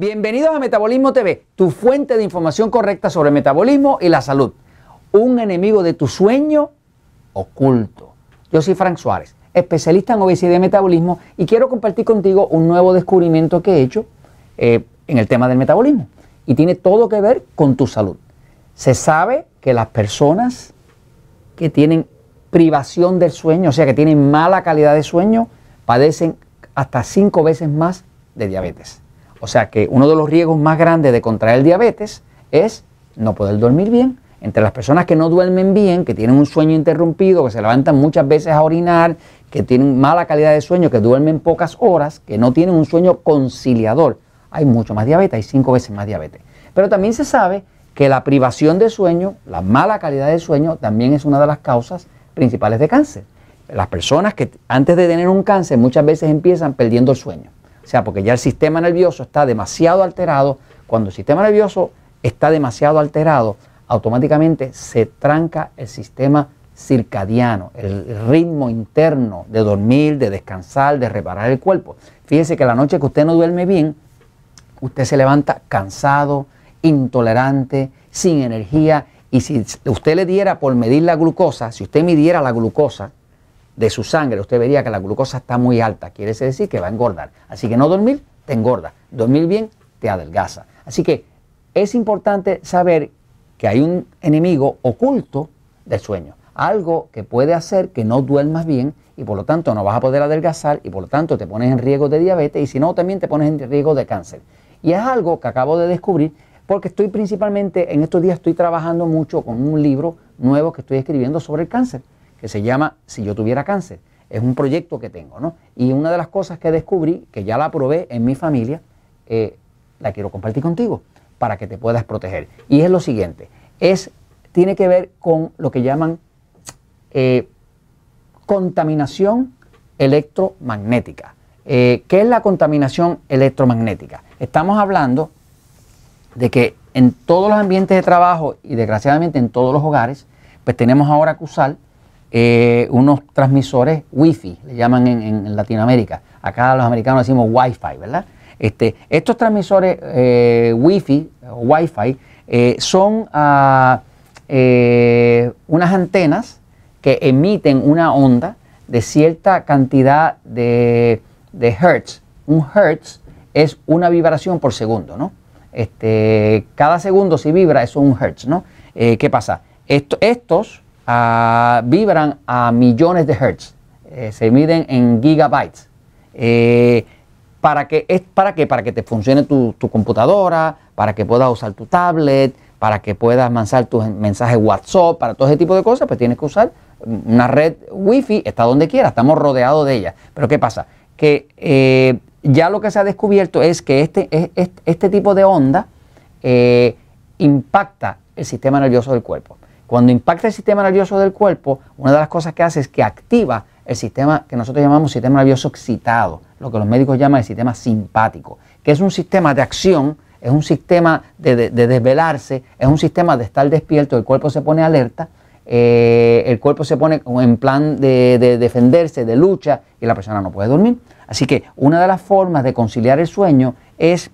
Bienvenidos a Metabolismo TV, tu fuente de información correcta sobre el metabolismo y la salud. Un enemigo de tu sueño oculto. Yo soy Frank Suárez, especialista en obesidad y metabolismo y quiero compartir contigo un nuevo descubrimiento que he hecho eh, en el tema del metabolismo. Y tiene todo que ver con tu salud. Se sabe que las personas que tienen privación del sueño, o sea, que tienen mala calidad de sueño, padecen hasta cinco veces más de diabetes. O sea que uno de los riesgos más grandes de contraer diabetes es no poder dormir bien. Entre las personas que no duermen bien, que tienen un sueño interrumpido, que se levantan muchas veces a orinar, que tienen mala calidad de sueño, que duermen pocas horas, que no tienen un sueño conciliador, hay mucho más diabetes, hay cinco veces más diabetes. Pero también se sabe que la privación de sueño, la mala calidad de sueño, también es una de las causas principales de cáncer. Las personas que antes de tener un cáncer muchas veces empiezan perdiendo el sueño. Sea, porque ya el sistema nervioso está demasiado alterado. Cuando el sistema nervioso está demasiado alterado, automáticamente se tranca el sistema circadiano, el ritmo interno de dormir, de descansar, de reparar el cuerpo. Fíjese que la noche que usted no duerme bien, usted se levanta cansado, intolerante, sin energía. Y si usted le diera por medir la glucosa, si usted midiera la glucosa, de su sangre, usted vería que la glucosa está muy alta, quiere decir que va a engordar. Así que no dormir te engorda, dormir bien te adelgaza. Así que es importante saber que hay un enemigo oculto del sueño, algo que puede hacer que no duermas bien y por lo tanto no vas a poder adelgazar y por lo tanto te pones en riesgo de diabetes y si no también te pones en riesgo de cáncer. Y es algo que acabo de descubrir porque estoy principalmente, en estos días estoy trabajando mucho con un libro nuevo que estoy escribiendo sobre el cáncer que se llama Si yo tuviera cáncer. Es un proyecto que tengo, ¿no? Y una de las cosas que descubrí, que ya la probé en mi familia, eh, la quiero compartir contigo para que te puedas proteger. Y es lo siguiente, es, tiene que ver con lo que llaman eh, contaminación electromagnética. Eh, ¿Qué es la contaminación electromagnética? Estamos hablando de que en todos los ambientes de trabajo y desgraciadamente en todos los hogares, pues tenemos ahora que usar eh, unos transmisores Wi-Fi, le llaman en, Latinoamérica. Acá los americanos decimos Wi-Fi, ¿verdad? Este, estos transmisores eh, Wi-Fi, Wi-Fi eh, son ah, unas antenas que emiten una onda de cierta cantidad de, hertz. Un hertz es una vibración por segundo, ¿no? Este, cada segundo si vibra es un hertz, ¿no? ¿Qué pasa? estos vibran a millones de hertz, eh, se miden en gigabytes. Eh, ¿para, que, es, ¿Para qué? Para que te funcione tu, computadora, para que puedas usar tu tablet, para que puedas mandar tus mensajes WhatsApp, para todo ese tipo de cosas, pues tienes que usar una red Wi-Fi, está donde quiera, estamos rodeados de ella. Pero ¿qué pasa? Que eh, ya lo que se ha descubierto es que este, este, este tipo de onda impacta el sistema nervioso del cuerpo. Cuando impacta el sistema nervioso del cuerpo, una de las cosas que hace es que activa el sistema que nosotros llamamos sistema nervioso excitado, lo que los médicos llaman el sistema simpático, que es un sistema de acción, es un sistema de, desvelarse, es un sistema de estar despierto, el cuerpo se pone alerta, eh, el cuerpo se pone en plan de, defenderse, de lucha, y la persona no puede dormir. Así que una de las formas de conciliar el sueño es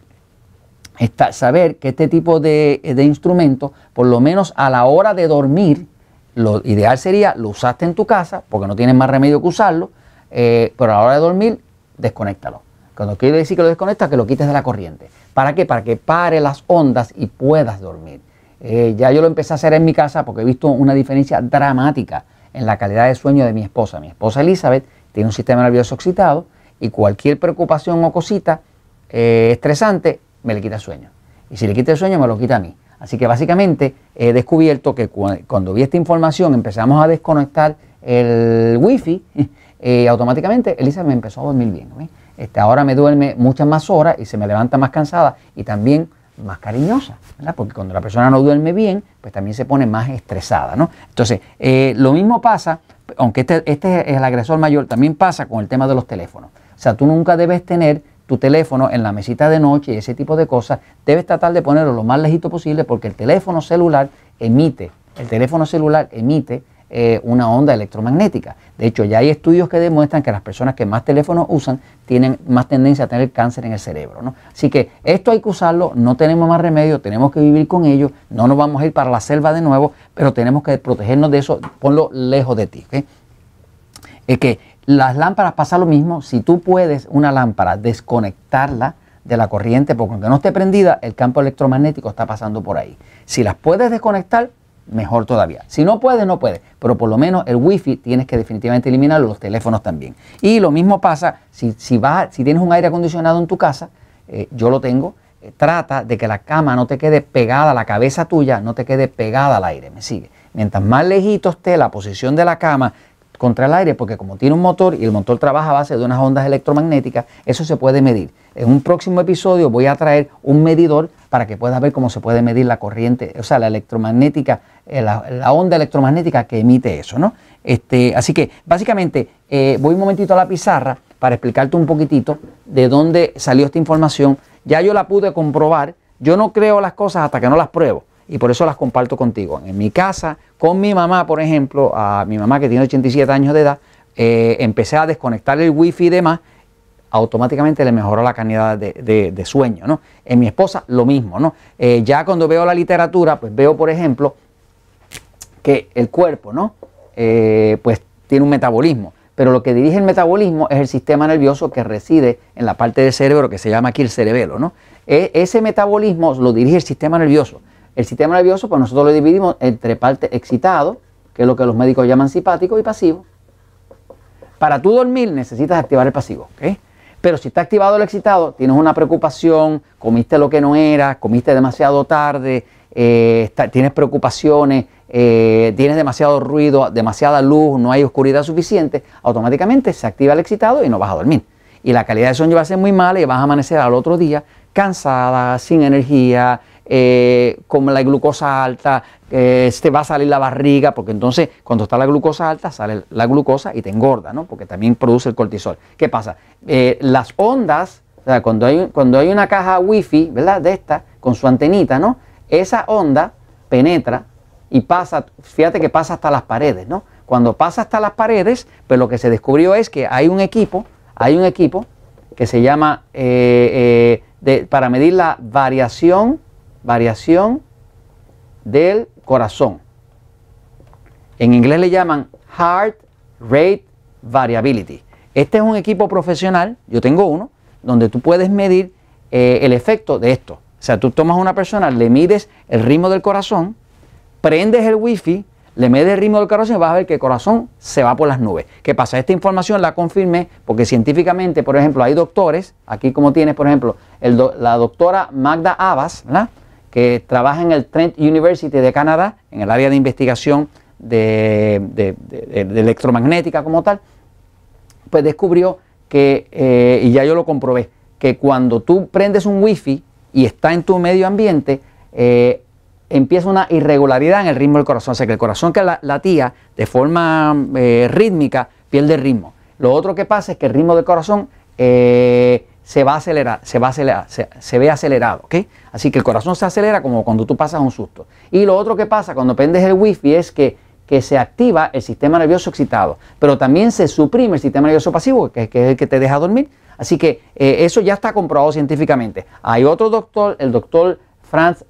saber que este tipo de, de instrumento, por lo menos a la hora de dormir, lo ideal sería lo usaste en tu casa, porque no tienes más remedio que usarlo, eh, pero a la hora de dormir, desconéctalo. Cuando quiero decir que lo desconectas, que lo quites de la corriente. ¿Para qué? Para que pare las ondas y puedas dormir. Eh, ya yo lo empecé a hacer en mi casa porque he visto una diferencia dramática en la calidad de sueño de mi esposa. Mi esposa Elizabeth tiene un sistema nervioso excitado y cualquier preocupación o cosita eh, estresante me le quita sueño. Y si le quita el sueño, me lo quita a mí. Así que básicamente he descubierto que cuando vi esta información empezamos a desconectar el wifi, eh, automáticamente Elisa me empezó a dormir bien. Este, ahora me duerme muchas más horas y se me levanta más cansada y también más cariñosa, porque cuando la persona no duerme bien, pues también se pone más estresada. ¿no? Entonces, eh, lo mismo pasa, aunque este, este es el agresor mayor, también pasa con el tema de los teléfonos. O sea, tú nunca debes tener tu teléfono en la mesita de noche y ese tipo de cosas, debes tratar de ponerlo lo más lejito posible porque el teléfono celular emite, el teléfono celular emite eh, una onda electromagnética. De hecho, ya hay estudios que demuestran que las personas que más teléfonos usan tienen más tendencia a tener cáncer en el cerebro. ¿no? Así que esto hay que usarlo, no tenemos más remedio, tenemos que vivir con ello, no nos vamos a ir para la selva de nuevo, pero tenemos que protegernos de eso, ponlo lejos de ti. Es que las lámparas pasa lo mismo, si tú puedes una lámpara desconectarla, de la corriente, porque aunque no esté prendida, el campo electromagnético está pasando por ahí. Si las puedes desconectar, mejor todavía. Si no puedes, no puedes. Pero por lo menos el wifi tienes que definitivamente eliminarlo, los teléfonos también. Y lo mismo pasa si, si, vas, si tienes un aire acondicionado en tu casa, eh, yo lo tengo, eh, trata de que la cama no te quede pegada, la cabeza tuya no te quede pegada al aire, me sigue. Mientras más lejito esté la posición de la cama contra el aire, porque como tiene un motor y el motor trabaja a base de unas ondas electromagnéticas, eso se puede medir. En un próximo episodio voy a traer un medidor para que puedas ver cómo se puede medir la corriente, o sea, la electromagnética, eh, la, onda electromagnética que emite eso, ¿no? Este, así que básicamente eh, voy un momentito a la pizarra para explicarte un poquitito de dónde salió esta información. Ya yo la pude comprobar. Yo no creo las cosas hasta que no las pruebo y por eso las comparto contigo. En mi casa, con mi mamá, por ejemplo, a mi mamá que tiene 87 años de edad, eh, empecé a desconectar el wifi y demás automáticamente le mejoró la calidad de, sueño. ¿no? En mi esposa lo mismo. ¿no? Eh, ya cuando veo la literatura, pues veo, por ejemplo, que el cuerpo ¿no? Eh, pues tiene un metabolismo. Pero lo que dirige el metabolismo es el sistema nervioso que reside en la parte del cerebro que se llama aquí el cerebelo. ¿no? E, ese metabolismo lo dirige el sistema nervioso. El sistema nervioso, pues nosotros lo dividimos entre parte excitado, que es lo que los médicos llaman simpático, y pasivo. Para tú dormir necesitas activar el pasivo. ¿okay? Pero si está activado el excitado, tienes una preocupación, comiste lo que no era, comiste demasiado tarde, eh, tienes preocupaciones, eh, tienes demasiado ruido, demasiada luz, no hay oscuridad suficiente, automáticamente se activa el excitado y no vas a dormir. Y la calidad de sueño va a ser muy mala y vas a amanecer al otro día cansada, sin energía, eh, con la glucosa alta, eh, te va a salir la barriga, porque entonces cuando está la glucosa alta sale la glucosa y te engorda, ¿no? Porque también produce el cortisol. ¿Qué pasa? Eh, las ondas, cuando hay, una caja wifi, ¿verdad? De esta, con su antenita, ¿no? Esa onda penetra y pasa, fíjate que pasa hasta las paredes, ¿no? Cuando pasa hasta las paredes, pues lo que se descubrió es que hay un equipo, hay un equipo que se llama de, para medir la variación variación del corazón. En inglés le llaman Heart Rate Variability. Este es un equipo profesional, yo tengo uno, donde tú puedes medir eh, el efecto de esto. O sea, tú tomas a una persona, le mides el ritmo del corazón, prendes el wifi, le mides el ritmo del corazón y vas a ver que el corazón se va por las nubes. ¿Qué pasa? Esta información la confirmé porque científicamente, por ejemplo, hay doctores, aquí como tienes, por ejemplo, la doctora Magda Abbas, ¿verdad? Que trabaja en el Trent University de Canadá, en el área de investigación de, electromagnética como tal, pues descubrió que, eh, y ya yo lo comprobé, que cuando tú prendes un wifi y está en tu medio ambiente, eh, empieza una irregularidad en el ritmo del corazón. O sea que el corazón que latía de forma eh, rítmica pierde ritmo. Lo otro que pasa es que el ritmo del corazón se va a acelerar, se va acelerar, se, ve acelerado, ¿ok? Así que el corazón se acelera como cuando tú pasas un susto. Y lo otro que pasa cuando prendes el wifi es que, que se activa el sistema nervioso excitado, pero también se suprime el sistema nervioso pasivo, que, es el que te deja dormir. Así que eh, eso ya está comprobado científicamente. Hay otro doctor, el doctor Franz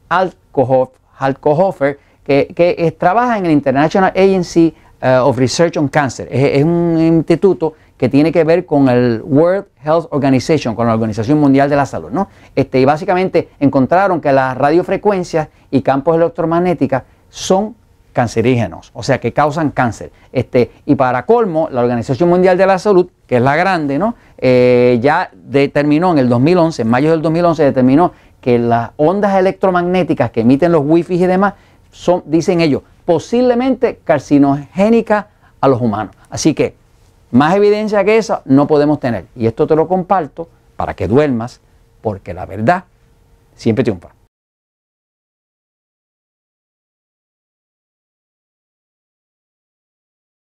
Altkohofer, que, que trabaja en el International Agency eh, of Research on Cancer. es un instituto que tiene que ver con el World Health Organization, con la Organización Mundial de la Salud. ¿no? Este, y básicamente encontraron que las radiofrecuencias y campos electromagnéticos son cancerígenos, o sea que causan cáncer. Este, y para colmo, la Organización Mundial de la Salud, que es la grande, ¿no? Eh, ya determinó en el 2011, en mayo del 2011, determinó que las ondas electromagnéticas que emiten los wifi y demás son, dicen ellos, posiblemente carcinogénicas a los humanos. Así que más evidencia que esa no podemos tener. Y esto te lo comparto para que duermas, porque la verdad siempre triunfa.